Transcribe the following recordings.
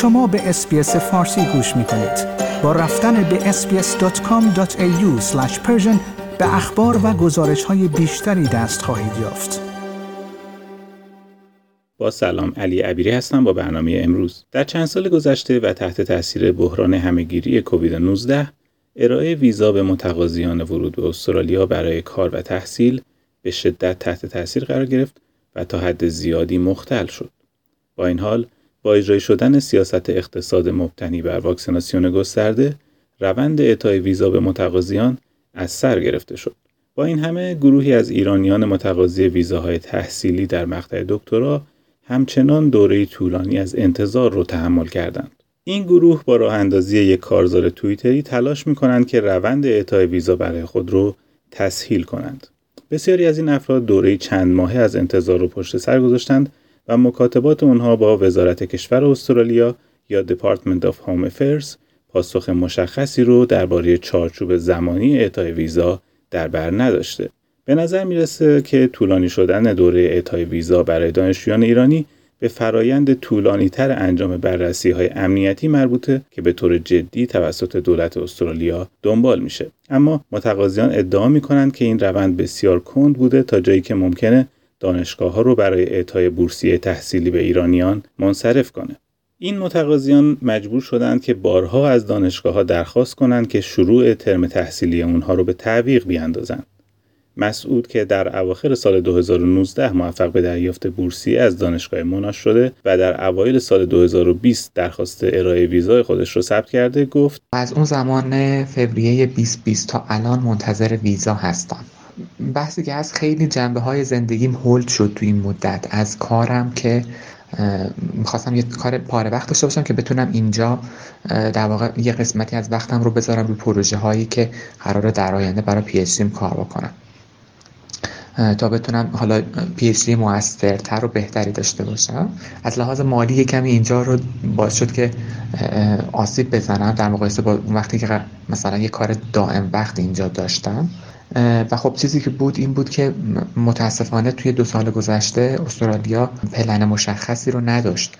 شما به اسپیس فارسی گوش می کنید. با رفتن به sbs.com.au به اخبار و گزارش های بیشتری دست خواهید یافت. با سلام علی عبیری هستم با برنامه امروز. در چند سال گذشته و تحت تاثیر بحران همهگیری کووید 19 ارائه ویزا به متقاضیان ورود به استرالیا برای کار و تحصیل به شدت تحت تاثیر قرار گرفت و تا حد زیادی مختل شد. با این حال با اجرای شدن سیاست اقتصاد مبتنی بر واکسیناسیون گسترده روند اعطای ویزا به متقاضیان از سر گرفته شد. با این همه گروهی از ایرانیان متقاضی ویزاهای تحصیلی در مقطع دکترا همچنان دوره طولانی از انتظار رو تحمل کردند. این گروه با راه اندازی یک کارزار توییتری تلاش می کنند که روند اعطای ویزا برای خود رو تسهیل کنند. بسیاری از این افراد دوره چند ماهه از انتظار رو پشت سر گذاشتند و مکاتبات اونها با وزارت کشور استرالیا یا Department of Home Affairs پاسخ مشخصی رو درباره چارچوب زمانی اعطای ویزا در بر نداشته. به نظر می‌رسه که طولانی شدن دوره اعطای ویزا برای دانشجویان ایرانی به فرایند طولانی تر انجام بررسی های امنیتی مربوطه که به طور جدی توسط دولت استرالیا دنبال میشه اما متقاضیان ادعا می‌کنند که این روند بسیار کند بوده تا جایی که ممکنه دانشگاه ها رو برای اعطای بورسیه تحصیلی به ایرانیان منصرف کنه. این متقاضیان مجبور شدند که بارها از دانشگاه ها درخواست کنند که شروع ترم تحصیلی اونها رو به تعویق بیاندازند. مسعود که در اواخر سال 2019 موفق به دریافت بورسیه از دانشگاه مناش شده و در اوایل سال 2020 درخواست ارائه ویزای خودش رو ثبت کرده گفت از اون زمان فوریه 2020 تا الان منتظر ویزا هستم بحثی که از خیلی جنبه های زندگیم هولد شد تو این مدت. از کارم که می‌خواستم یه کار پاره وقت داشته باشم که بتونم اینجا در واقع یه قسمتی از وقتم رو بذارم روی پروژه هایی که قرار در آینده برای پی کار بکنم. تا بتونم حالا پی اچ دی موثرتر و بهتری داشته باشم. از لحاظ مالی کمی اینجا رو باعث شد که آسیب بزنم. در مقایسه با وقتی که مثلا یه کار دائم وقت اینجا داشتم. و خب چیزی که بود این بود که متاسفانه توی دو سال گذشته استرالیا پلن مشخصی رو نداشت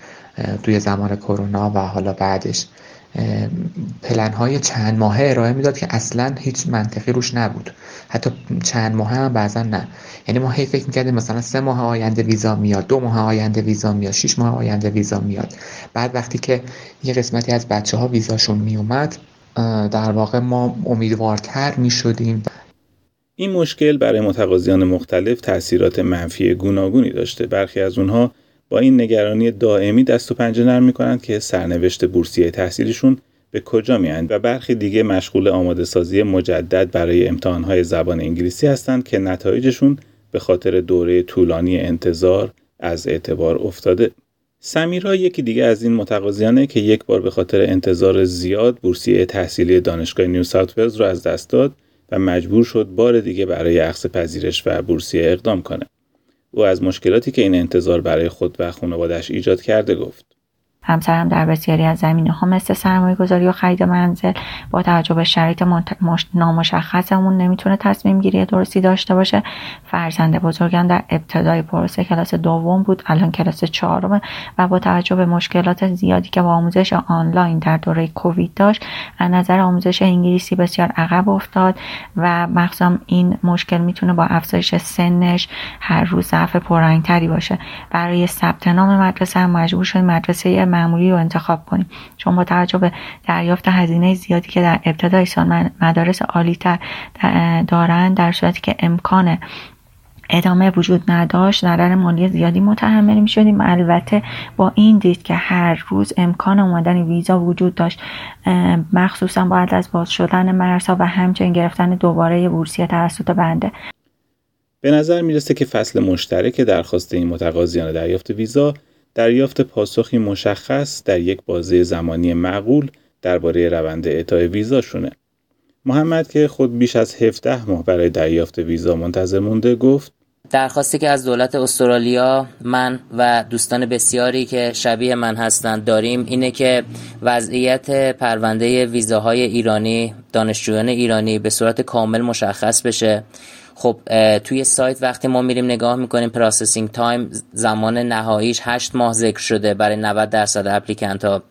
توی زمان کرونا و حالا بعدش. پلن های چند ماهه ارائه می‌داد که اصلا هیچ منطقی روش نبود. حتی چند ماه هم بعضا نه. یعنی ما هی فکر می‌کردیم مثلا سه ماه آینده ویزا میاد دو ماه آینده ویزا میاد شش ماه آینده ویزا میاد. بعد وقتی که یه قسمتی از بچه ها ویزاشون میومد در واقع ما امیدوارتر می‌شدیم. این مشکل برای متقاضیان مختلف تاثیرات منفی گوناگونی داشته برخی از اونها با این نگرانی دائمی دست و پنجه نرم می‌کنند که سرنوشت بورسیه تحصیلیشون به کجا میاند و برخی دیگه مشغول آماده سازی مجدد برای امتحانهای زبان انگلیسی هستند که نتایجشون به خاطر دوره طولانی انتظار از اعتبار افتاده. سمیرا یکی دیگه از این متقاضیانه که یک بار به خاطر انتظار زیاد بورسیه تحصیلی دانشگاه نیو ساوت ولز رو از دست داد و مجبور شد بار دیگه برای عقص پذیرش و بورسیه اقدام کنه. او از مشکلاتی که این انتظار برای خود و خانوادش ایجاد کرده گفت. همسرم در بسیاری از زمینه ها مثل سرمایه گذاری و خرید منزل با توجه به شرایط نامشخصمون نمی‌تونه تصمیم گیری درستی داشته باشه. فرزند بزرگم در ابتدای پروسه کلاس دوم بود الان کلاس چهارم و با توجه به مشکلات زیادی که با آموزش آنلاین در دوره کووید داشت از نظر آموزش انگلیسی بسیار عقب افتاد و مخصوصا این مشکل می‌تونه با افزایش سنش هر روز ضعف پررنگتری باشه. برای ثبت نام مدرسه هم مجبور شد مدرسه معمولی رو انتخاب کنیم. چون با توجه به دریافت هزینه زیادی که در ابتدای سال مدارس عالی تر دارند در صورتی که امکان ادامه وجود نداشت ضرر مالی زیادی متحمل می شدیم البته با این دید که هر روز امکان اومدن ویزا وجود داشت مخصوصا بعد از باز شدن مرزها و همچنین گرفتن دوباره بورسیه توسط بنده. به نظر می‌رسه که فصل مشترک درخواست این متقاضیان دریافت ویزا دریافت پاسخی مشخص در یک بازه زمانی معقول درباره روند اعطای ویزاشونه. محمد که خود بیش از 17 ماه برای دریافت ویزا منتظر مونده گفت درخواستی که از دولت استرالیا من و دوستان بسیاری که شبیه من هستند داریم اینه که وضعیت پرونده ویزاهای ایرانی دانشجویان ایرانی به صورت کامل مشخص بشه خب توی سایت وقتی ما میریم نگاه می‌کنیم processing time زمان نهاییش 8 ماه ذکر شده برای 90 درصد applicant ها.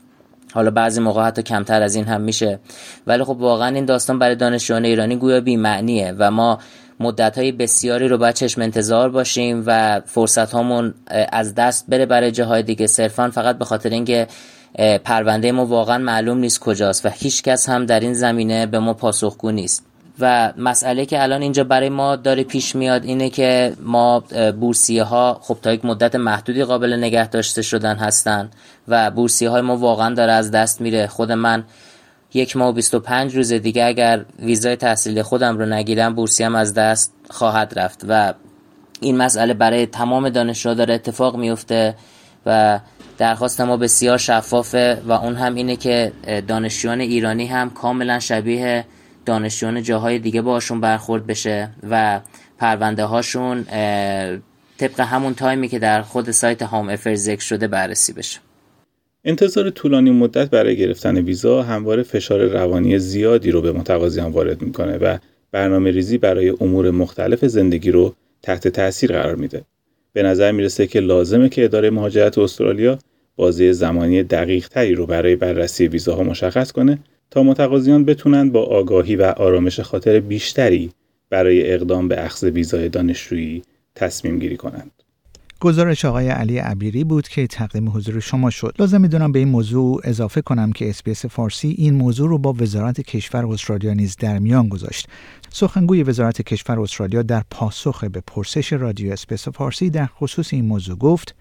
حالا بعضی موقع حتی کمتر از این هم میشه. ولی خب واقعا این داستان برای دانشجویان ایرانی گویا بی معنیه و ما مدت های بسیاری رو باید چشم انتظار باشیم و فرصت هامون از دست بره برای جاهای دیگه. صرفا فقط به خاطر اینکه پرونده ما واقعا معلوم نیست کجاست و هیچ کس هم در این زمینه به ما پاسخگو نیست. و مسئله که الان اینجا برای ما داره پیش میاد اینه که ما بورسیه ها خب تا یک مدت محدودی قابل نگه داشته شدن هستن و بورسیه های ما واقعا داره از دست میره. خود من یک ماه و 25 روز دیگه اگر ویزای تحصیل خودم رو نگیرم بورسیم از دست خواهد رفت و این مسئله برای تمام دانشجوها داره اتفاق میفته و درخواست ما بسیار شفافه و اون هم اینه که دانشجویان ایرانی هم کاملا شبیه دانشجویان جاهای دیگه باشون برخورد بشه و پرونده هاشون طبق همون تایمی که در خود سایت هام افر ذکر شده بررسی بشه انتظار طولانی مدت برای گرفتن ویزا همواره فشار روانی زیادی رو به متقاضیان وارد می‌کنه و برنامه ریزی برای امور مختلف زندگی رو تحت تاثیر قرار میده. به نظر می‌رسه که لازمه که اداره مهاجرت استرالیا بازی زمانی دقیق تری رو برای بررسی ویزاها مشخص کنه تا متقاضیان بتونن با آگاهی و آرامش خاطر بیشتری برای اقدام به اخذ ویزای دانشجویی تصمیم گیری کنند. گزارش آقای علی عبیری بود که تقدیم حضور شما شد. لازم می‌دونم به این موضوع اضافه کنم که SBS فارسی این موضوع رو با وزارت کشور استرالیا نیز در میان گذاشت. سخنگوی وزارت کشور استرالیا در پاسخ به پرسش رادیو SBS فارسی در خصوص این موضوع گفت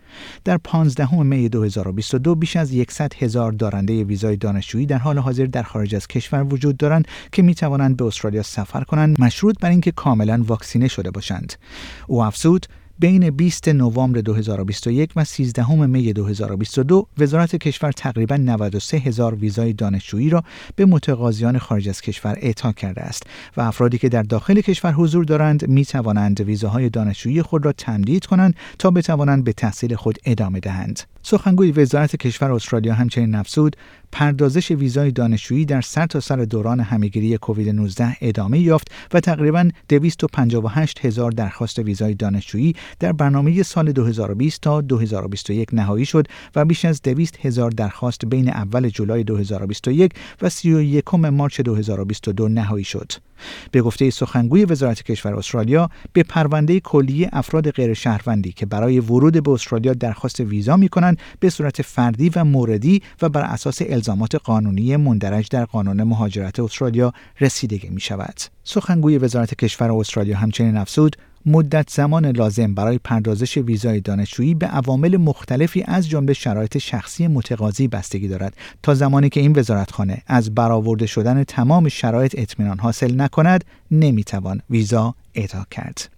در 15 می 2022 بیش از 100 هزار دارنده ویزای دانشجویی در حال حاضر در خارج از کشور وجود دارند که می توانند به استرالیا سفر کنند مشروط بر اینکه کاملا واکسینه شده باشند. او افزود بین 20 نوامبر 2021 و 13 می 2022 وزارت کشور تقریبا 93 هزار ویزای دانشجویی را به متقاضیان خارج از کشور اعطا کرده است و افرادی که در داخل کشور حضور دارند می توانند ویزاهای دانشجویی خود را تمدید کنند تا بتوانند به تحصیل خود ادامه دهند. سخنگوی وزارت کشور استرالیا همچنین افزود پردازش ویزای دانشجویی در سرتاسر سر دوران همهگیری کووید 19 ادامه یافت و تقریبا 258 هزار درخواست ویزای دانشجویی در برنامه سال 2020 تا 2021 نهایی شد و بیش از 200 هزار درخواست بین اول جولای 2021 و 31 مارچ 2022 نهایی شد. به گفته سخنگوی وزارت کشور استرالیا به پرونده کلی افراد غیر شهروندی که برای ورود به استرالیا درخواست ویزا می کنند به صورت فردی و موردی و بر اساس الزامات قانونی مندرج در قانون مهاجرت استرالیا رسیدگی می شود. سخنگوی وزارت کشور استرالیا همچنین افزود مدت زمان لازم برای پردازش ویزای دانشجویی به عوامل مختلفی از جمله شرایط شخصی متقاضی بستگی دارد تا زمانی که این وزارتخانه از برآورده شدن تمام شرایط اطمینان حاصل نکند نمی‌توان ویزا اعطا کرد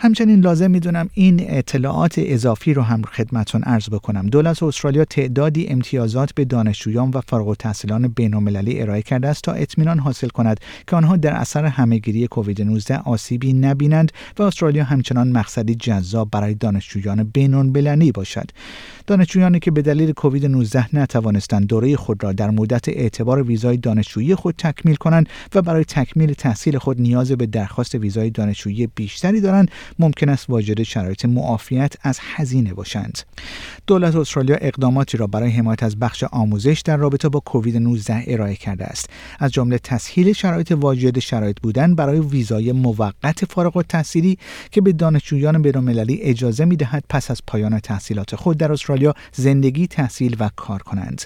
همچنین لازم می‌دونم این اطلاعات اضافی رو هم خدمتون عرض بکنم. دولت استرالیا تعدادی امتیازات به دانشجویان و فارغ التحصیلان بین‌المللی ارائه کرده است تا اطمینان حاصل کند که آنها در اثر همهگیری کووید 19 آسیبی نبینند و استرالیا همچنان مقصدی جذاب برای دانشجویان بین‌المللی باشد. دانشجویانی که به دلیل کووید 19 نتوانستند دوره خود را در مدت اعتبار ویزای دانشجویی خود تکمیل کنند و برای تکمیل تحصیل خود نیاز به درخواست ویزای دانشجویی بیشتری دارند ممکن است واجد شرایط معافیت از هزینه باشند. دولت استرالیا اقداماتی را برای حمایت از بخش آموزش در رابطه با کووید 19 ارائه کرده است. از جمله تسهیل شرایط واجد شرایط بودن برای ویزای موقت فارغ التحصیلی که به دانشجویان بین‌المللی اجازه می‌دهد پس از پایان تحصیلات خود در استرالیا زندگی تحصیل و کار کنند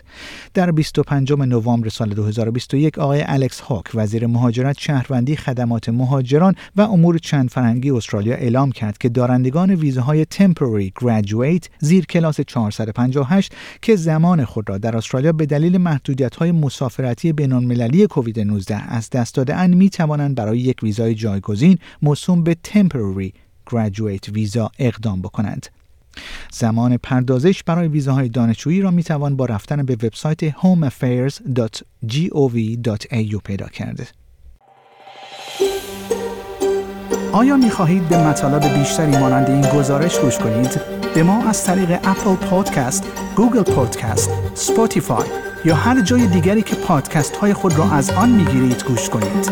در 25 نوامبر سال 2021 آقای الکس هاک وزیر مهاجرت شهروندی خدمات مهاجران و امور چند فرهنگی استرالیا اعلام کرد که دارندگان ویزاهای temporary graduate زیر کلاس 458 که زمان خود را در استرالیا به دلیل محدودیت های مسافرتی بین‌المللی کووید 19 از دست داده می توانند برای یک ویزای جایگزین موسوم به temporary graduate ویزا اقدام بکنند. زمان پردازش برای ویزاهای دانشجویی را می توان با رفتن به وبسایت homeaffairs.gov.au پیدا کرد. آیا می خواهید به مطالب بیشتری مانند این گزارش گوش کنید؟ به ما از طریق Apple Podcast، Google Podcast، Spotify یا هر جای دیگری که پادکست های خود را از آن می گیرید گوش کنید.